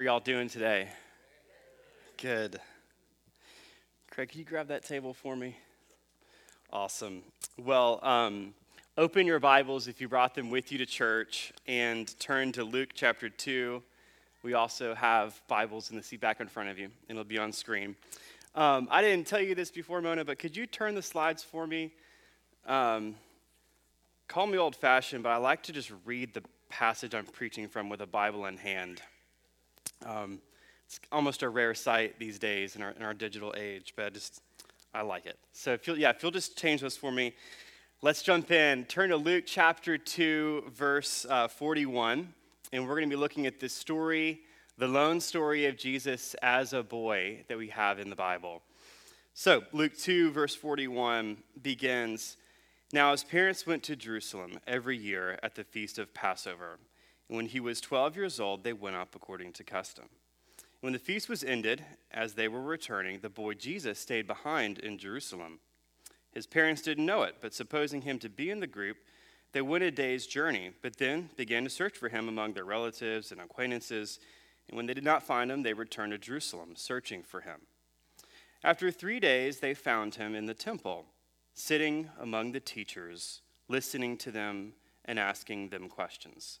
are y'all doing today? Good. Craig, can you grab that table for me? Awesome. Well, um, open your Bibles if you brought them with you to church and turn to Luke chapter 2. We also have Bibles in the seat back in front of you, and it'll be on screen. Um, I didn't tell you this before, Mona, but could you turn the slides for me? Um, call me old fashioned, but I like to just read the passage I'm preaching from with a Bible in hand. Um, it's almost a rare sight these days in our, in our digital age, but I just, I like it. So if you'll, yeah, if you'll just change this for me, let's jump in. Turn to Luke chapter 2, verse uh, 41, and we're going to be looking at this story, the lone story of Jesus as a boy that we have in the Bible. So Luke 2, verse 41 begins Now his parents went to Jerusalem every year at the feast of Passover. And when he was 12 years old, they went up according to custom. When the feast was ended, as they were returning, the boy Jesus stayed behind in Jerusalem. His parents didn't know it, but supposing him to be in the group, they went a day's journey, but then began to search for him among their relatives and acquaintances. And when they did not find him, they returned to Jerusalem, searching for him. After three days, they found him in the temple, sitting among the teachers, listening to them and asking them questions.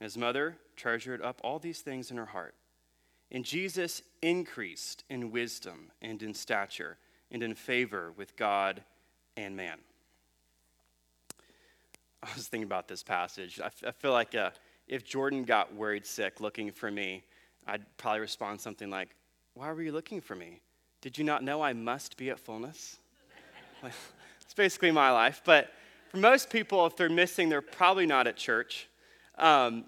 And his mother treasured up all these things in her heart. And Jesus increased in wisdom and in stature and in favor with God and man. I was thinking about this passage. I, f- I feel like uh, if Jordan got worried sick looking for me, I'd probably respond something like, Why were you looking for me? Did you not know I must be at fullness? it's basically my life. But for most people, if they're missing, they're probably not at church. Um,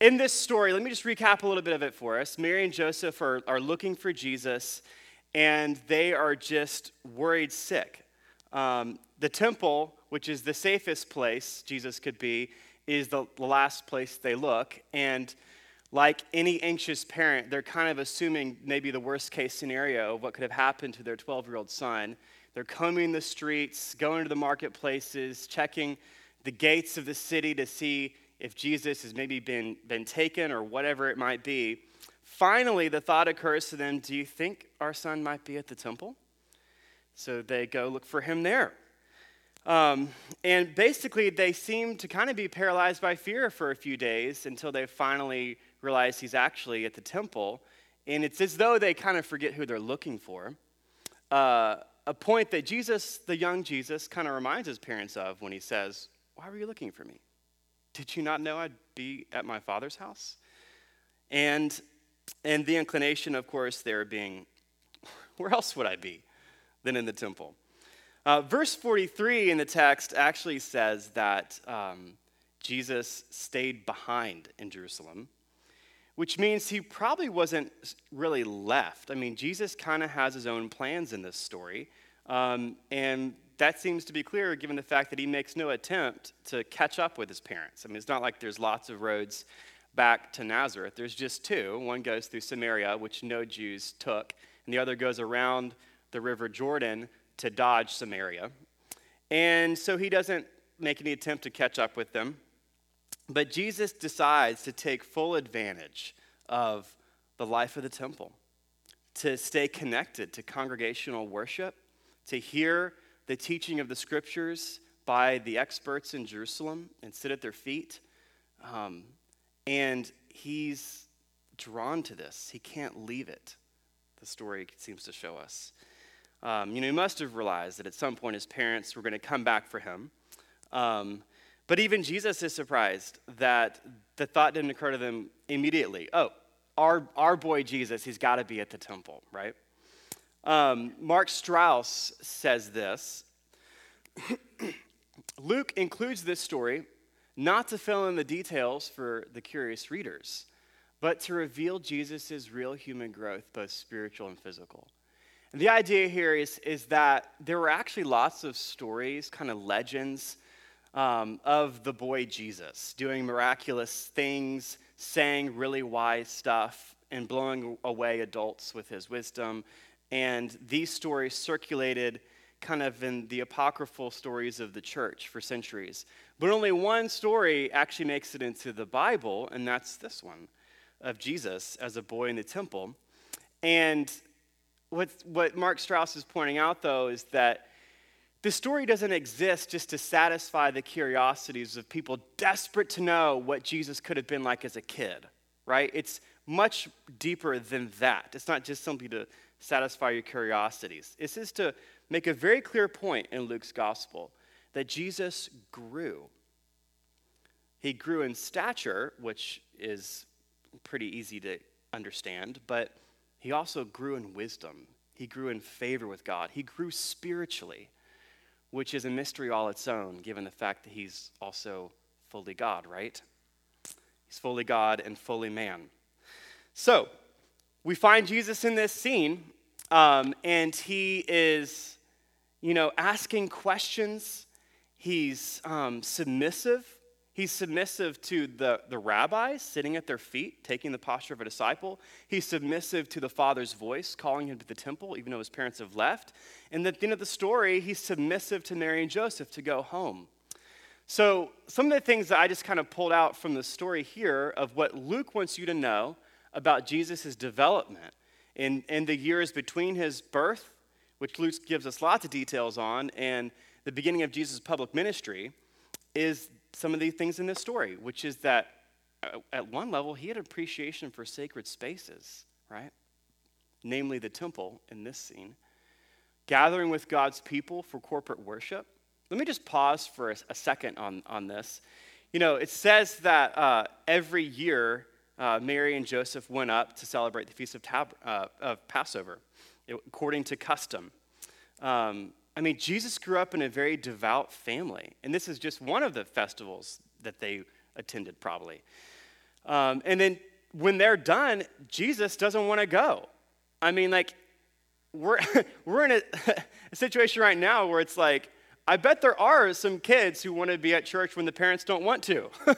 in this story, let me just recap a little bit of it for us. Mary and Joseph are, are looking for Jesus, and they are just worried sick. Um, the temple, which is the safest place Jesus could be, is the, the last place they look. And like any anxious parent, they're kind of assuming maybe the worst case scenario of what could have happened to their 12 year old son. They're combing the streets, going to the marketplaces, checking the gates of the city to see if Jesus has maybe been, been taken or whatever it might be. Finally, the thought occurs to them do you think our son might be at the temple? So they go look for him there. Um, and basically, they seem to kind of be paralyzed by fear for a few days until they finally realize he's actually at the temple. And it's as though they kind of forget who they're looking for. Uh, a point that Jesus, the young Jesus, kind of reminds his parents of when he says, Why were you looking for me? Did you not know I'd be at my father's house? And, and the inclination, of course, there being, where else would I be than in the temple? Uh, verse 43 in the text actually says that um, Jesus stayed behind in Jerusalem, which means he probably wasn't really left. I mean, Jesus kind of has his own plans in this story. Um, and that seems to be clear given the fact that he makes no attempt to catch up with his parents. I mean, it's not like there's lots of roads back to Nazareth. There's just two. One goes through Samaria, which no Jews took, and the other goes around the river Jordan to dodge Samaria. And so he doesn't make any attempt to catch up with them. But Jesus decides to take full advantage of the life of the temple, to stay connected to congregational worship, to hear the teaching of the scriptures by the experts in Jerusalem and sit at their feet. Um, and he's drawn to this. He can't leave it, the story seems to show us. Um, you know, he must have realized that at some point his parents were going to come back for him. Um, but even Jesus is surprised that the thought didn't occur to them immediately. Oh, our, our boy Jesus, he's got to be at the temple, right? Um, Mark Strauss says this Luke includes this story not to fill in the details for the curious readers, but to reveal Jesus' real human growth, both spiritual and physical. And the idea here is, is that there were actually lots of stories, kind of legends, um, of the boy Jesus doing miraculous things, saying really wise stuff, and blowing away adults with his wisdom. And these stories circulated kind of in the apocryphal stories of the church for centuries. But only one story actually makes it into the Bible, and that's this one of Jesus as a boy in the temple. And what, what Mark Strauss is pointing out, though, is that the story doesn't exist just to satisfy the curiosities of people desperate to know what Jesus could have been like as a kid, right? It's much deeper than that. It's not just simply to satisfy your curiosities. This is to make a very clear point in Luke's gospel that Jesus grew. He grew in stature, which is pretty easy to understand, but he also grew in wisdom. He grew in favor with God. He grew spiritually, which is a mystery all its own, given the fact that he's also fully God, right? He's fully God and fully man. So, we find Jesus in this scene, um, and he is, you know, asking questions. He's um, submissive He's submissive to the, the rabbis sitting at their feet, taking the posture of a disciple. He's submissive to the Father's voice, calling him to the temple, even though his parents have left. And at the end of the story, he's submissive to Mary and Joseph to go home. So, some of the things that I just kind of pulled out from the story here of what Luke wants you to know about Jesus' development in, in the years between his birth, which Luke gives us lots of details on, and the beginning of Jesus' public ministry, is some of these things in this story, which is that uh, at one level, he had appreciation for sacred spaces, right? Namely, the temple in this scene. Gathering with God's people for corporate worship. Let me just pause for a, a second on, on this. You know, it says that uh, every year uh, Mary and Joseph went up to celebrate the Feast of, Tab- uh, of Passover, according to custom. Um, I mean, Jesus grew up in a very devout family, and this is just one of the festivals that they attended, probably. Um, and then when they're done, Jesus doesn't want to go. I mean, like, we're, we're in a, a situation right now where it's like, I bet there are some kids who want to be at church when the parents don't want to.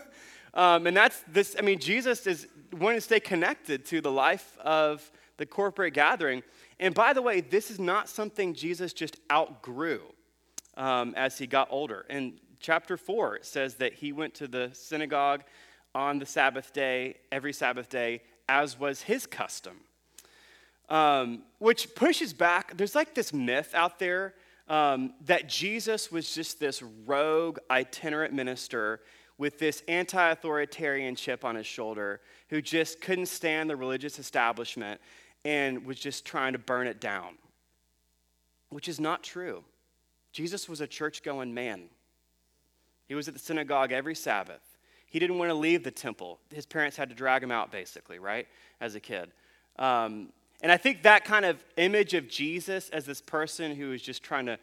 um, and that's this, I mean, Jesus is wanting to stay connected to the life of the corporate gathering. And by the way, this is not something Jesus just outgrew um, as he got older. In chapter 4, it says that he went to the synagogue on the Sabbath day, every Sabbath day, as was his custom. Um, which pushes back, there's like this myth out there um, that Jesus was just this rogue, itinerant minister with this anti authoritarian chip on his shoulder who just couldn't stand the religious establishment and was just trying to burn it down, which is not true. Jesus was a church going man. He was at the synagogue every Sabbath. He didn't want to leave the temple. His parents had to drag him out, basically, right, as a kid. Um, and I think that kind of image of Jesus as this person who was just trying to,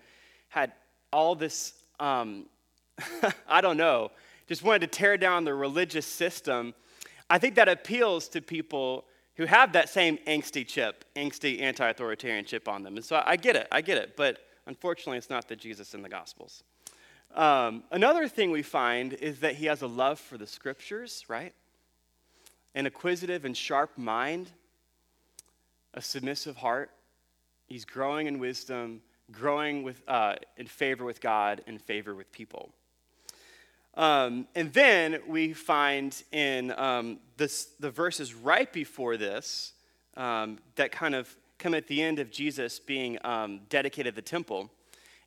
had all this, um, I don't know, just wanted to tear down the religious system. I think that appeals to people who have that same angsty chip, angsty anti authoritarian chip on them. And so I get it, I get it, but unfortunately, it's not the Jesus in the Gospels. Um, another thing we find is that he has a love for the scriptures, right? An acquisitive and sharp mind, a submissive heart. He's growing in wisdom, growing with, uh, in favor with God, in favor with people. Um, and then we find in um, this, the verses right before this um, that kind of come at the end of Jesus being um, dedicated the temple.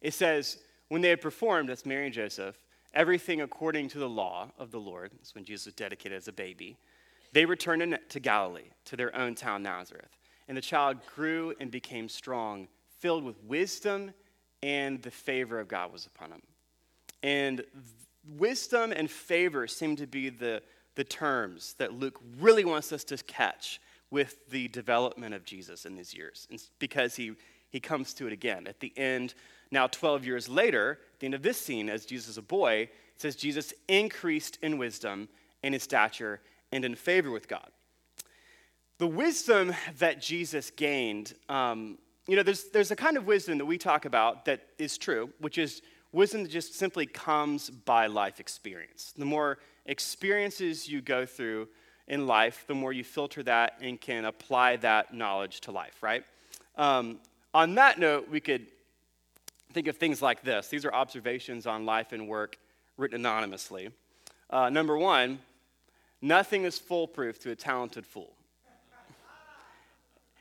It says, when they had performed, that's Mary and Joseph, everything according to the law of the Lord, that's when Jesus was dedicated as a baby, they returned to Galilee, to their own town, Nazareth. And the child grew and became strong, filled with wisdom, and the favor of God was upon him. And wisdom and favor seem to be the, the terms that Luke really wants us to catch with the development of Jesus in these years. And because he, he comes to it again. At the end, now 12 years later, at the end of this scene, as Jesus is a boy, it says Jesus increased in wisdom and in stature and in favor with God. the wisdom that Jesus gained, um, you know, there's, there's a kind of wisdom that we talk about that is true, which is wisdom just simply comes by life experience. The more experiences you go through in life, the more you filter that and can apply that knowledge to life, right? Um, on that note, we could think of things like this. These are observations on life and work written anonymously. Uh, number one, nothing is foolproof to a talented fool.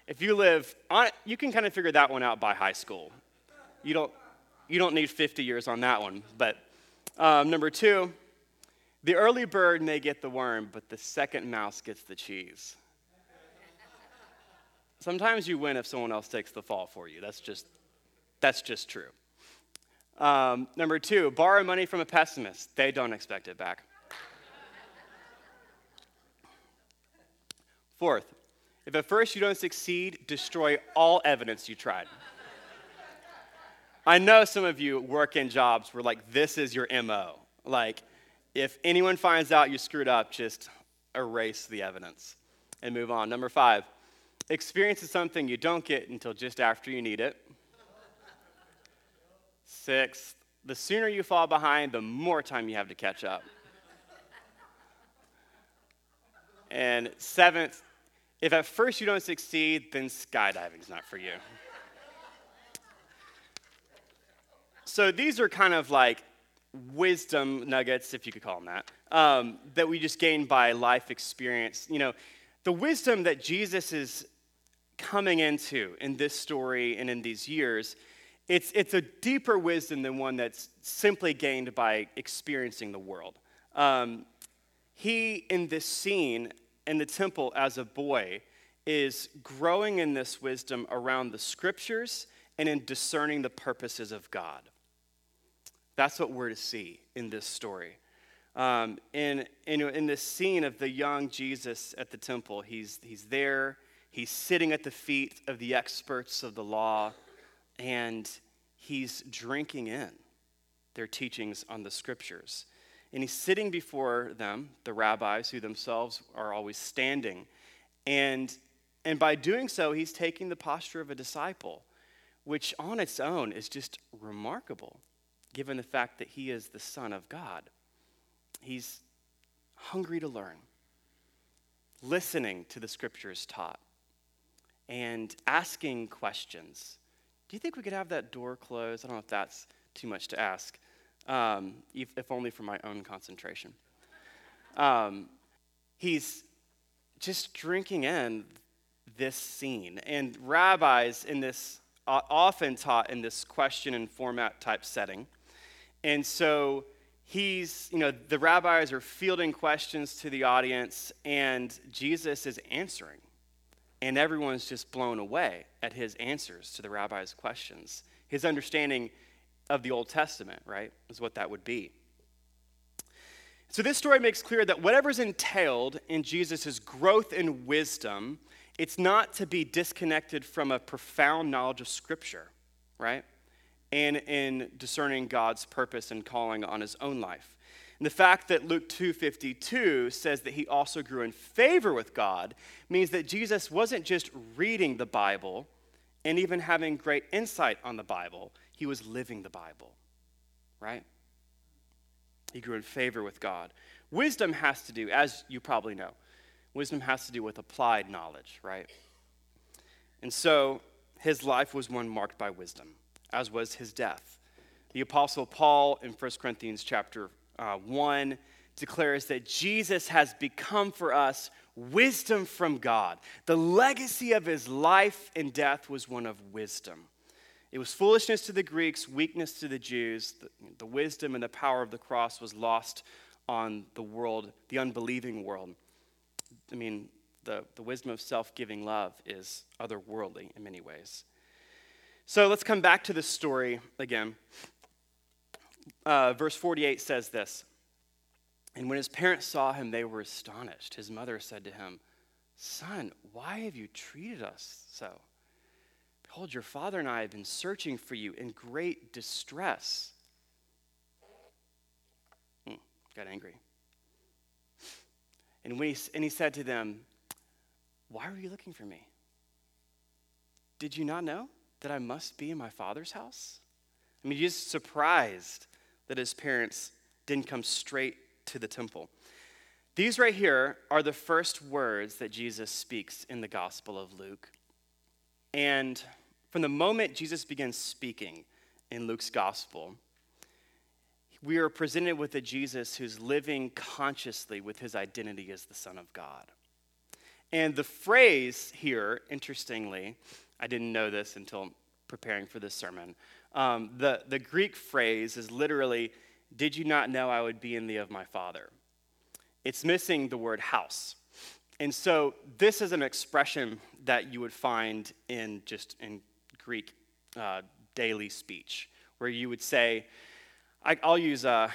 If you live on you can kind of figure that one out by high school. You don't, you don't need 50 years on that one. But um, number two, the early bird may get the worm, but the second mouse gets the cheese. Sometimes you win if someone else takes the fall for you. That's just, that's just true. Um, number two, borrow money from a pessimist. They don't expect it back. Fourth, if at first you don't succeed, destroy all evidence you tried. I know some of you work in jobs where, like, this is your MO. Like, if anyone finds out you screwed up, just erase the evidence and move on. Number five, experience is something you don't get until just after you need it. Sixth, the sooner you fall behind, the more time you have to catch up. And seventh, if at first you don't succeed, then skydiving's not for you. So these are kind of like wisdom nuggets, if you could call them that, um, that we just gain by life experience. You know, the wisdom that Jesus is coming into in this story and in these years, it's, it's a deeper wisdom than one that's simply gained by experiencing the world. Um, he, in this scene, in the temple as a boy is growing in this wisdom around the scriptures and in discerning the purposes of God. That's what we're to see in this story. Um, in, in, in this scene of the young Jesus at the temple, he's, he's there, he's sitting at the feet of the experts of the law, and he's drinking in their teachings on the scriptures. And he's sitting before them, the rabbis, who themselves are always standing. And, and by doing so, he's taking the posture of a disciple, which on its own is just remarkable, given the fact that he is the Son of God. He's hungry to learn, listening to the scriptures taught, and asking questions. Do you think we could have that door closed? I don't know if that's too much to ask um, if, if, only for my own concentration. Um, he's just drinking in this scene. And rabbis in this often taught in this question and format type setting. And so he's, you know, the rabbis are fielding questions to the audience, and Jesus is answering. And everyone's just blown away at his answers to the rabbi's questions. His understanding of the Old Testament, right? Is what that would be. So this story makes clear that whatever's entailed in Jesus' growth in wisdom, it's not to be disconnected from a profound knowledge of Scripture, right? And in discerning God's purpose and calling on his own life. And the fact that Luke 2:52 says that he also grew in favor with God means that Jesus wasn't just reading the Bible and even having great insight on the Bible. He was living the Bible, right? He grew in favor with God. Wisdom has to do, as you probably know, wisdom has to do with applied knowledge, right? And so his life was one marked by wisdom, as was his death. The apostle Paul in 1 Corinthians chapter uh, 1 declares that Jesus has become for us wisdom from God. The legacy of his life and death was one of wisdom. It was foolishness to the Greeks, weakness to the Jews. The, the, wisdom and the power of the cross was lost on the world, the unbelieving world. I mean, the, the wisdom of self giving love is otherworldly in many ways. So let's come back to this story again. Uh, verse 48 says this And when his parents saw him, they were astonished. His mother said to him, Son, why have you treated us so? Behold, your father and I have been searching for you in great distress. Hmm, got angry. And, when he, and he said to them, Why were you looking for me? Did you not know that I must be in my father's house? I mean, he's surprised that his parents didn't come straight to the temple. These right here are the first words that Jesus speaks in the Gospel of Luke. And from the moment Jesus begins speaking in Luke's Gospel, we are presented with a Jesus who's living consciously with his identity as the Son of God. And the phrase here, interestingly, I didn't know this until preparing for this sermon. Um, the, the Greek phrase is literally, Did you not know I would be in thee of my Father? It's missing the word house. And so this is an expression that you would find in just in Greek uh, daily speech, where you would say, I, will use, uh,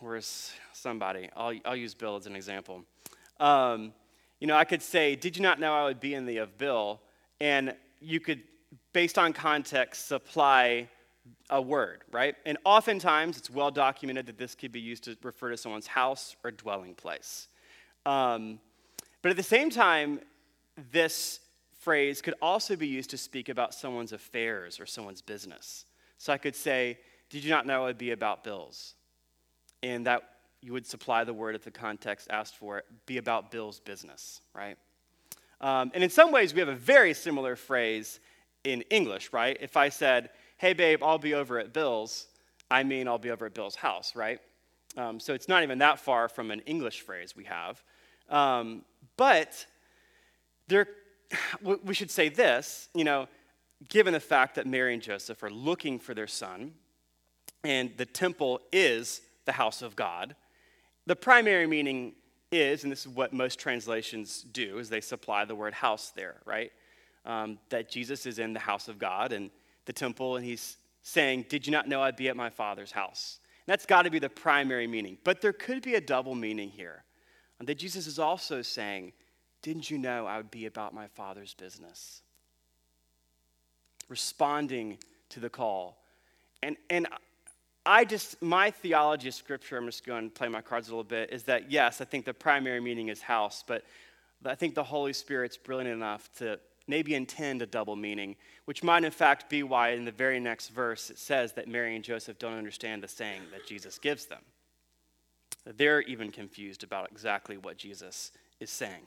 where's somebody? I'll, I'll use Bill as an example. Um, you know, I could say, Did you not know I would be in the of Bill? And you could, based on context, supply a word, right? And oftentimes it's well documented that this could be used to refer to someone's house or dwelling place. Um, but at the same time, this phrase could also be used to speak about someone's affairs or someone's business. So I could say, Did you not know would be about bills? And that you would supply the word if the context asked for it, be about Bill's business, right? Um, and in some ways, we have a very similar phrase in English, right? If I said, hey, babe, I'll be over at Bill's, I mean I'll be over at Bill's house, right? Um, so it's not even that far from an English phrase we have. Um, but there, we should say this, you know, given the fact that Mary and Joseph are looking for their son, and the temple is the house of God, the primary meaning is, and this is what most translations do, is they supply the word house there, right? Um, that Jesus is in the house of God and the temple, and he's saying, Did you not know I'd be at my father's house? And that's got to be the primary meaning. But there could be a double meaning here. That Jesus is also saying, Didn't you know I would be about my father's business? Responding to the call. And, and I just, my theology of Scripture, I'm just going to play my cards a little bit, is that yes, I think the primary meaning is house, but I think the Holy Spirit's brilliant enough to maybe intend a double meaning, which might in fact be why in the very next verse it says that Mary and Joseph don't understand the saying that Jesus gives them. They're even confused about exactly what Jesus is saying.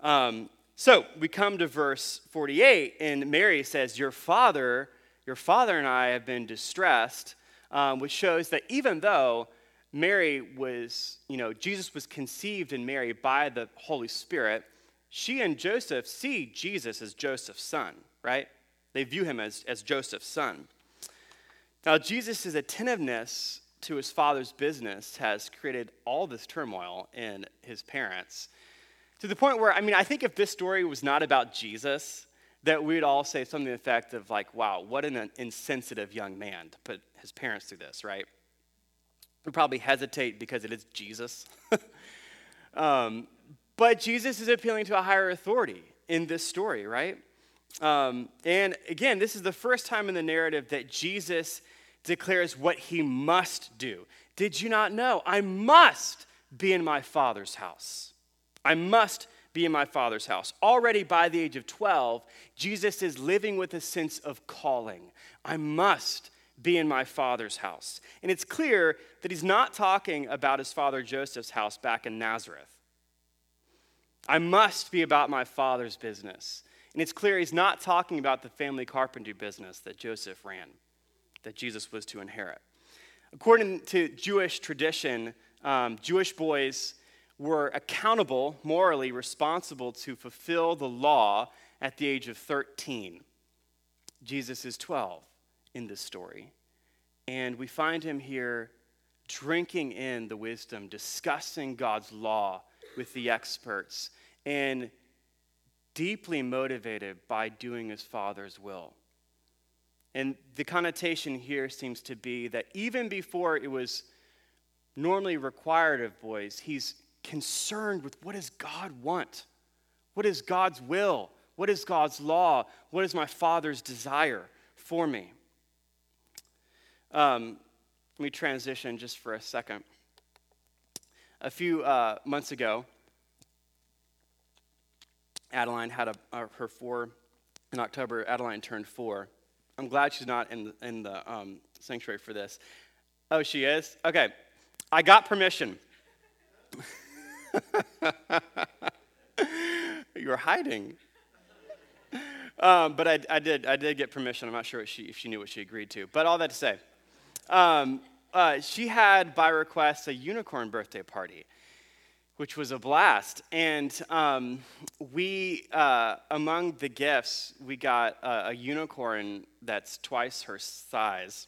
Um, so we come to verse 48, and Mary says, Your father, your father and I have been distressed um, which shows that even though Mary was, you know, Jesus was conceived in Mary by the Holy Spirit, she and Joseph see Jesus as Joseph's son, right? They view him as, as Joseph's son. Now, Jesus' attentiveness to his father's business has created all this turmoil in his parents to the point where, I mean, I think if this story was not about Jesus, that we'd all say something to the effect of, like, wow, what an insensitive young man to put his parents through this, right? We probably hesitate because it is Jesus. um, but Jesus is appealing to a higher authority in this story, right? Um, and again, this is the first time in the narrative that Jesus declares what he must do. Did you not know? I must be in my Father's house. I must be in my Father's house. Already by the age of 12, Jesus is living with a sense of calling. I must be in my Father's house. And it's clear that he's not talking about his father Joseph's house back in Nazareth. I must be about my father's business. And it's clear he's not talking about the family carpentry business that Joseph ran, that Jesus was to inherit. According to Jewish tradition, um, Jewish boys were accountable, morally responsible to fulfill the law at the age of 13. Jesus is 12 in this story. And we find him here drinking in the wisdom, discussing God's law with the experts, and deeply motivated by doing his Father's will. And the connotation here seems to be that even before it was normally required of boys, he's concerned with what does God want? What is God's will? What is God's law? What is my Father's desire for me? Um, let me transition just for a second. A few uh, months ago, Adeline had a, uh, her four in October. Adeline turned four. I'm glad she's not in the, in the um, sanctuary for this. Oh, she is? Okay. I got permission. you were hiding. Um, but I, I, did, I did get permission. I'm not sure she, if she knew what she agreed to. But all that to say, um, uh, she had, by request, a unicorn birthday party, which was a blast. And um, we, uh, among the gifts, we got a, a unicorn that's twice her size,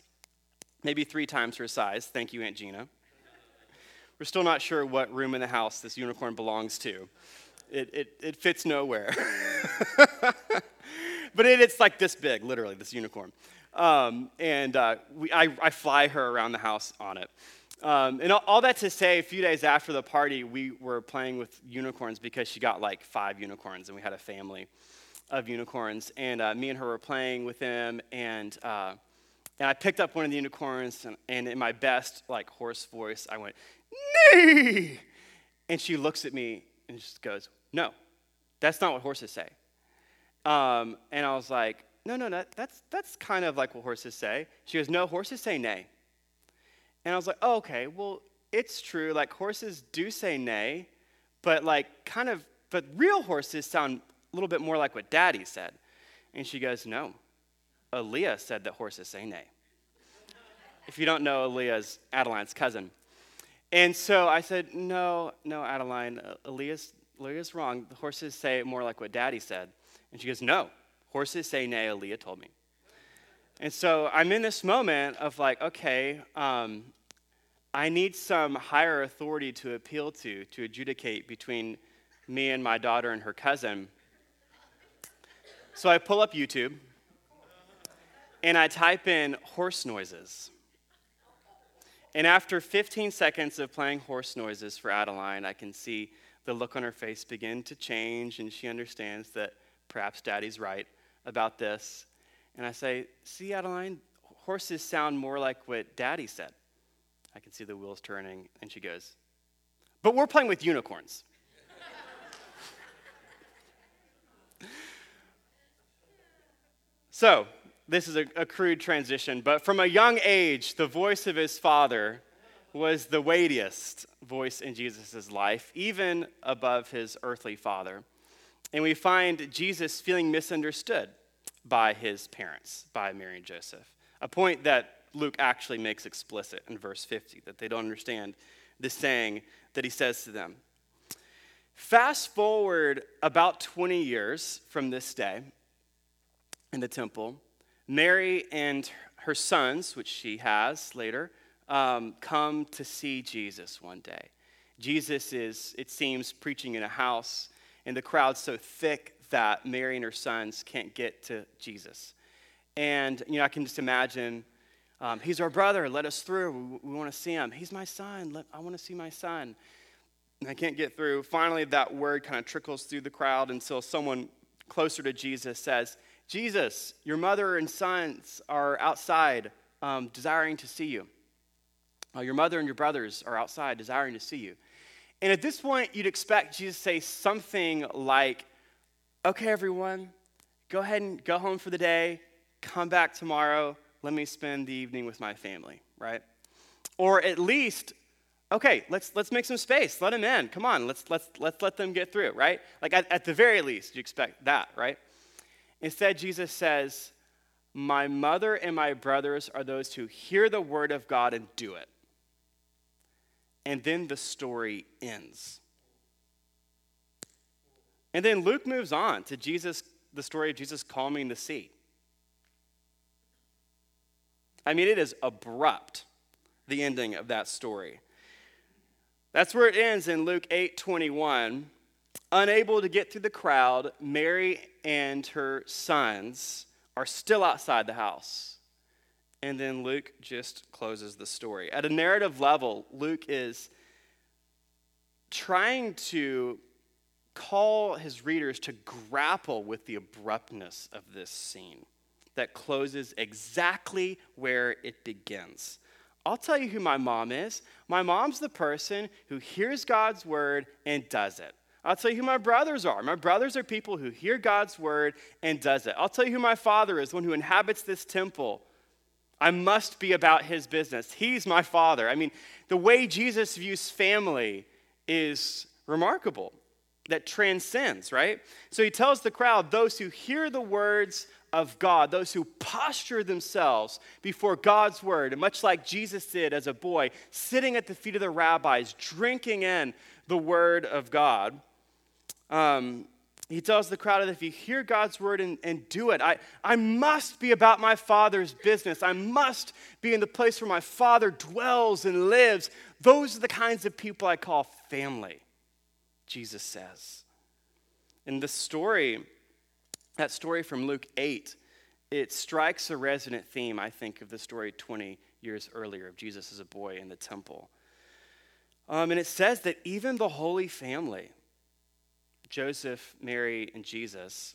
maybe three times her size. Thank you, Aunt Gina. We're still not sure what room in the house this unicorn belongs to. It, it, it fits nowhere. but it, it's like this big, literally, this unicorn. Um, and uh, we, I, I, fly her around the house on it. Um, and all, all, that to say, a few days after the party, we were playing with unicorns because she got like five unicorns, and we had a family of unicorns. And uh, me and her were playing with them, and, uh, and I picked up one of the unicorns, and, and in my best like horse voice, I went, "Nee!" And she looks at me and just goes, "No, that's not what horses say." Um, and I was like, no, no, no, that's, that's kind of like what horses say. She goes, no, horses say nay. And I was like, oh, okay, well, it's true. Like, horses do say nay, but like, kind of, but real horses sound a little bit more like what daddy said. And she goes, no, Aaliyah said that horses say nay. if you don't know, Aaliyah's Adeline's cousin. And so I said, no, no, Adeline, Aaliyah's, Aaliyah's wrong. The horses say more like what daddy said. And she goes, No, horses say nay, Aaliyah told me. And so I'm in this moment of like, okay, um, I need some higher authority to appeal to, to adjudicate between me and my daughter and her cousin. So I pull up YouTube and I type in horse noises. And after 15 seconds of playing horse noises for Adeline, I can see the look on her face begin to change, and she understands that Perhaps daddy's right about this. And I say, See, Adeline, horses sound more like what daddy said. I can see the wheels turning, and she goes, But we're playing with unicorns. so, this is a, a, crude transition, but from a young age, the voice of his father was the weightiest voice in Jesus' life, even above his earthly father. And we find Jesus feeling misunderstood by his parents, by Mary and Joseph. A point that Luke actually makes explicit in verse 50, that they don't understand the saying that he says to them. Fast forward about 20 years from this day in the temple, Mary and her sons, which she has later, um, come to see Jesus one day. Jesus is, it seems, preaching in a house and the crowd's so thick that Mary and her sons can't get to Jesus. And, you know, I can just imagine, um, he's our brother, let us through. We, we want to see him. He's my son, let, I want to see my son. And I can't get through. Finally, that word kind of trickles through the crowd until someone closer to Jesus says, Jesus, your mother and sons are outside um, desiring to see you. Uh, your mother and your brothers are outside desiring to see you. And at this point, you'd expect Jesus to say something like, Okay, everyone, go ahead and go home for the day, come back tomorrow, let me spend the evening with my family, right? Or at least, okay, let's, let's make some space, let them in, come on, let's, let's, let's let them get through, right? Like at, at the very least, you expect that, right? Instead, Jesus says, My mother and my brothers are those who hear the word of God and do it and then the story ends. And then Luke moves on to Jesus, the story of Jesus calming the sea. I mean, it is abrupt, the ending of that story. That's where it ends in Luke 8 21. Unable to get through the crowd, Mary and her sons are still outside the house and then Luke just closes the story. At a narrative level, Luke is trying to call his readers to grapple with the abruptness of this scene that closes exactly where it begins. I'll tell you who my mom is. My mom's the person who hears God's word and does it. I'll tell you who my brothers are. My brothers are people who hear God's word and does it. I'll tell you who my father is, one who inhabits this temple. I must be about his business. He's my father. I mean, the way Jesus views family is remarkable, that transcends, right? So he tells the crowd those who hear the words of God, those who posture themselves before God's word, much like Jesus did as a boy, sitting at the feet of the rabbis, drinking in the word of God. Um, he tells the crowd that if you hear God's word and, and do it, I, I must be about my Father's business. I must be in the place where my Father dwells and lives. Those are the kinds of people I call family, Jesus says. In the story, that story from Luke 8, it strikes a resonant theme, I think, of the story 20 years earlier of Jesus as a boy in the temple. Um, and it says that even the Holy Family, Joseph, Mary, and Jesus,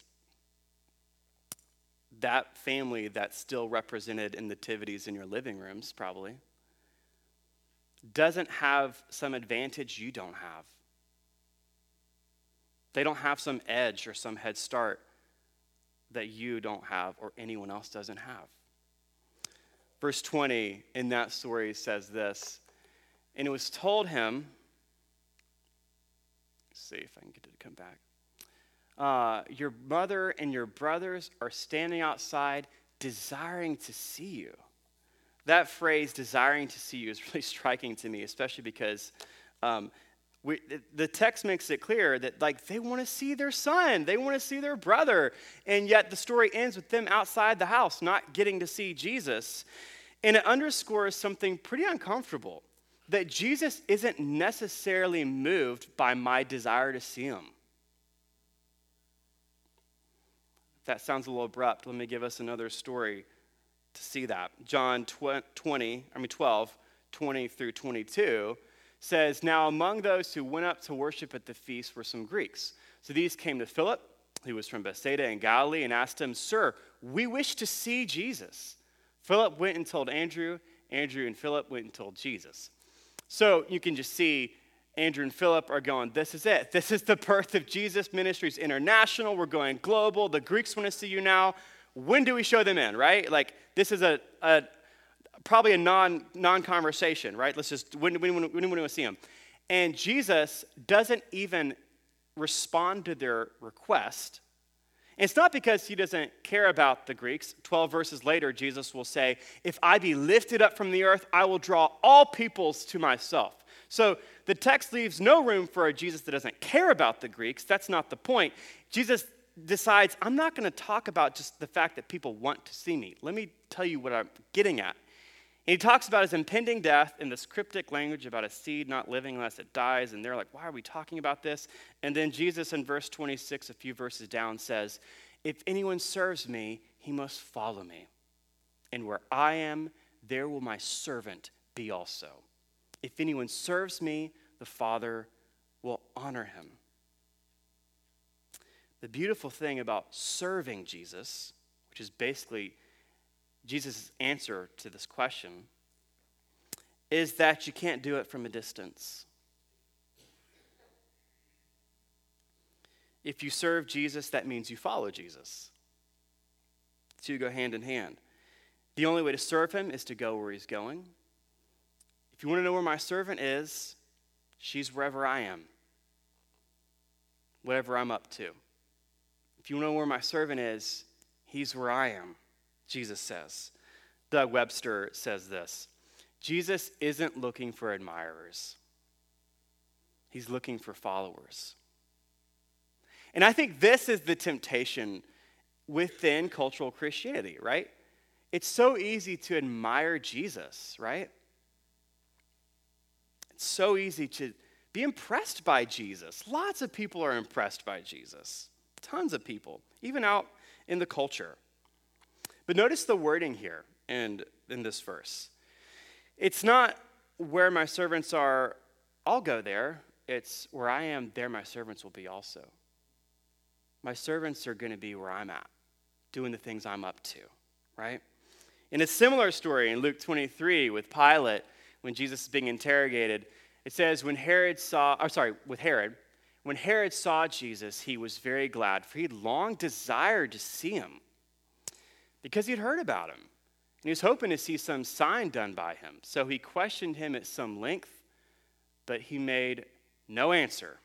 that family that's still represented in nativities in your living rooms, probably, doesn't have some advantage you don't have. They don't have some edge or some head start that you don't have or anyone else doesn't have. Verse 20 in that story says this And it was told him, see if I can get it to come back. Uh, your mother and your brothers are standing outside desiring to see you. That phrase, desiring to see you, is really striking to me, especially because um, we, the text makes it clear that like they want to see their son they want to see their brother and yet the story ends with them outside the house not getting to see jesus and it underscores something pretty uncomfortable that jesus isn't necessarily moved by my desire to see him if that sounds a little abrupt let me give us another story to see that john 20 i mean 12 20 through 22 says, Now among those who went up to worship at the feast were some Greeks. So these came to Philip, who was from Bethsaida in Galilee, and asked him, Sir, we wish to see Jesus. Philip went and told Andrew. Andrew and Philip went and told Jesus. So you can just see Andrew and Philip are going, This is it. This is the birth of Jesus Ministries International. We're going global. The Greeks want to see you now. When do we show them in, right? Like, this is a, a probably a non non conversation, right? Let's just when when when, when, when we want to see him, and Jesus doesn't even respond to their request. It's not because he doesn't care about the Greeks. 12 verses later, Jesus will say, If I be lifted up from the earth, I will draw all peoples to myself. So the text leaves no room for a Jesus that doesn't care about the Greeks. That's not the point. Jesus decides, I'm not going to talk about just the fact that people want to see me. Let me tell you what I'm getting at. And he talks about his impending death in this cryptic language about a seed not living unless it dies. And they're like, why are we talking about this? And then Jesus, in verse 26, a few verses down, says, If anyone serves me, he must follow me. And where I am, there will my servant be also. If anyone serves me, the Father will honor him. The beautiful thing about serving Jesus, which is basically Jesus' answer to this question is that you can't do it from a distance. If you serve Jesus, that means you follow Jesus. You go hand in hand. The only way to serve him is to go where he's going. If you want to know where my servant is, she's wherever I am, whatever I'm up to. If you want to know where my servant is, he's where I am. Jesus says. Doug Webster says this Jesus isn't looking for admirers, he's looking for followers. And I think this is the temptation within cultural Christianity, right? It's so easy to admire Jesus, right? It's so easy to be impressed by Jesus. Lots of people are impressed by Jesus. Tons of people, even out in the culture. But notice the wording here and in this verse. It's not where my servants are, I'll go there. It's where I am, there my servants will be also. My servants are going to be where I'm at, doing the things I'm up to, right? In a similar story in Luke 23 with Pilate, when Jesus is being interrogated, it says, when Herod saw, or sorry, with Herod, when Herod saw Jesus, he was very glad, for he had long desired to see him because he'd heard about him. And he was hoping to see some sign done by him. So he questioned him at some length, but he made no answer.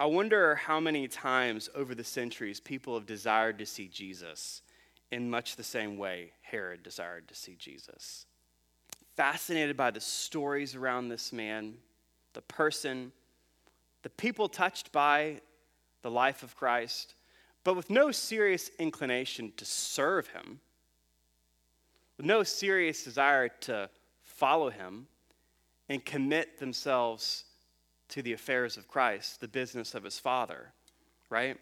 I wonder how many times over the centuries people have desired to see Jesus in much the same way Herod desired to see Jesus. Fascinated by the stories around this man, the person, the people touched by the life of Christ, but with no serious inclination to serve him, with no serious desire to follow him and commit themselves to the affairs of Christ, the business of his Father, right?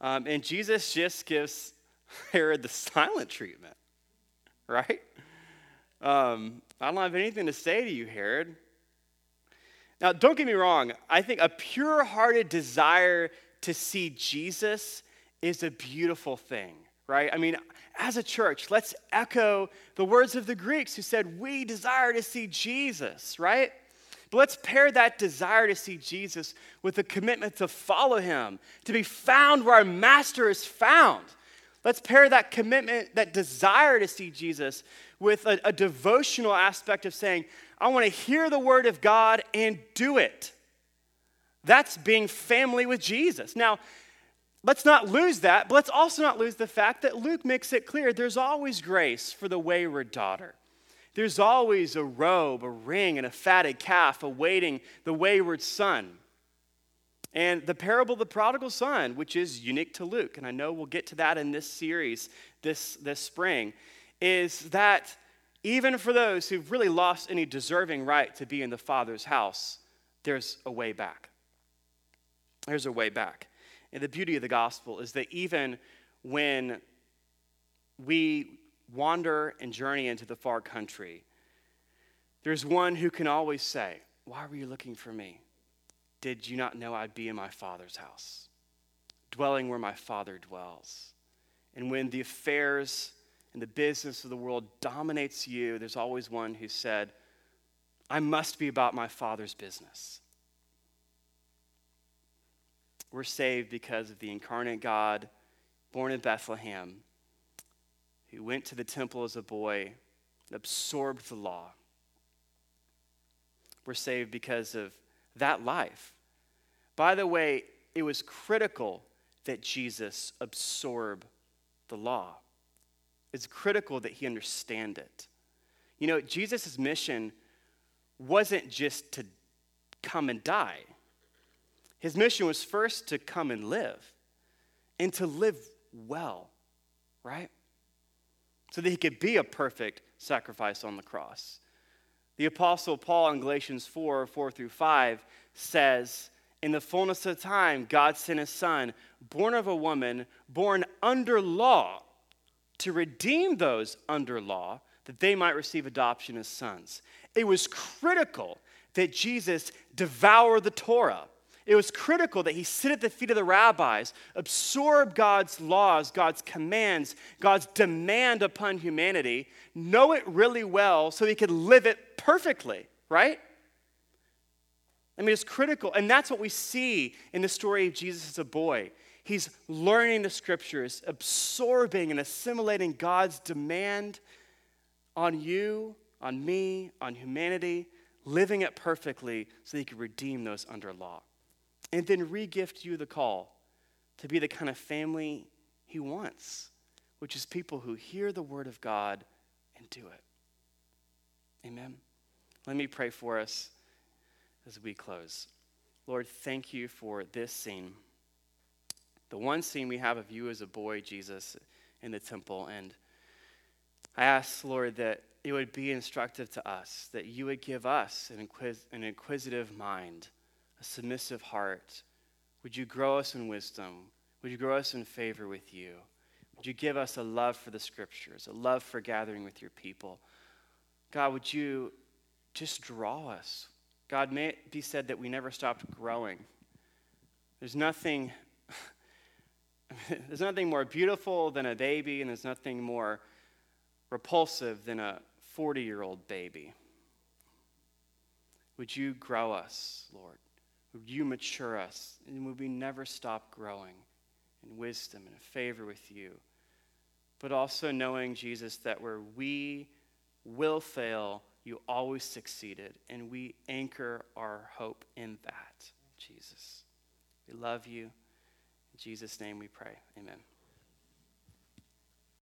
Um, and Jesus just gives Herod the silent treatment, right? Um, I don't have anything to say to you, Herod. Now, don't get me wrong. I think a pure hearted desire to see Jesus is a beautiful thing, right? I mean, as a church, let's echo the words of the Greeks who said, We desire to see Jesus, right? But let's pair that desire to see Jesus with a commitment to follow him, to be found where our master is found. Let's pair that commitment, that desire to see Jesus, with a, a devotional aspect of saying, I want to hear the word of God and do it. That's being family with Jesus. Now, let's not lose that, but let's also not lose the fact that Luke makes it clear there's always grace for the wayward daughter. There's always a robe, a ring, and a fatted calf awaiting the wayward son. And the parable of the prodigal son, which is unique to Luke, and I know we'll get to that in this series this, this spring, is that even for those who've really lost any deserving right to be in the Father's house, there's a way back. There's a way back. And the beauty of the gospel is that even when we wander and journey into the far country, there's one who can always say, Why were you looking for me? Did you not know I'd be in my Father's house, dwelling where my Father dwells? And when the affairs and the business of the world dominates you, there's always one who said, I must be about my Father's business. We're saved because of the incarnate God born in Bethlehem who went to the temple as a boy absorbed the law. We're saved because of that life. By the way, it was critical that Jesus absorb the law. It's critical that he understand it. You know, Jesus' mission wasn't just to come and die. His mission was first to come and live and to live well, right? so that he could be a perfect sacrifice on the cross. The Apostle Paul in Galatians 4 4 through 5 says, In the fullness of time, God sent his son, born of a woman, born under law, to redeem those under law, that they might receive adoption as sons. It was critical that Jesus devour the Torah it was critical that he sit at the feet of the rabbis, absorb God's laws, God's commands, God's demand upon humanity, know it really well so he could live it perfectly, right? I mean, it's critical. And that's what we see in the story of Jesus as a boy. He's learning the scriptures, absorbing and assimilating God's demand on you, on me, on humanity, living it perfectly so he could redeem those under law and then regift you the call to be the kind of family He wants, which is people who hear the Word of God and do it. Amen. Let me pray for us as we close. Lord, thank you for this scene. The one scene we have of you as a boy, Jesus, in the temple. And I ask, Lord, that it would be instructive to us, that you would give us an, inquis- an inquisitive mind a submissive heart. Would you grow us in wisdom? Would you grow us in favor with you? Would you give us a love for the scriptures, a love for gathering with your people? God, would you just draw us? God, may it be said that we never stopped growing. There's nothing. there's nothing more beautiful than a baby, and there's nothing more repulsive than a 40 year old baby. Would you grow us, Lord? Would you mature us? And would we never stop growing in wisdom and favor with you? But also knowing, Jesus, that where we will fail, you always succeeded. And we anchor our hope in that, Jesus. We love you. In Jesus' name we pray. Amen.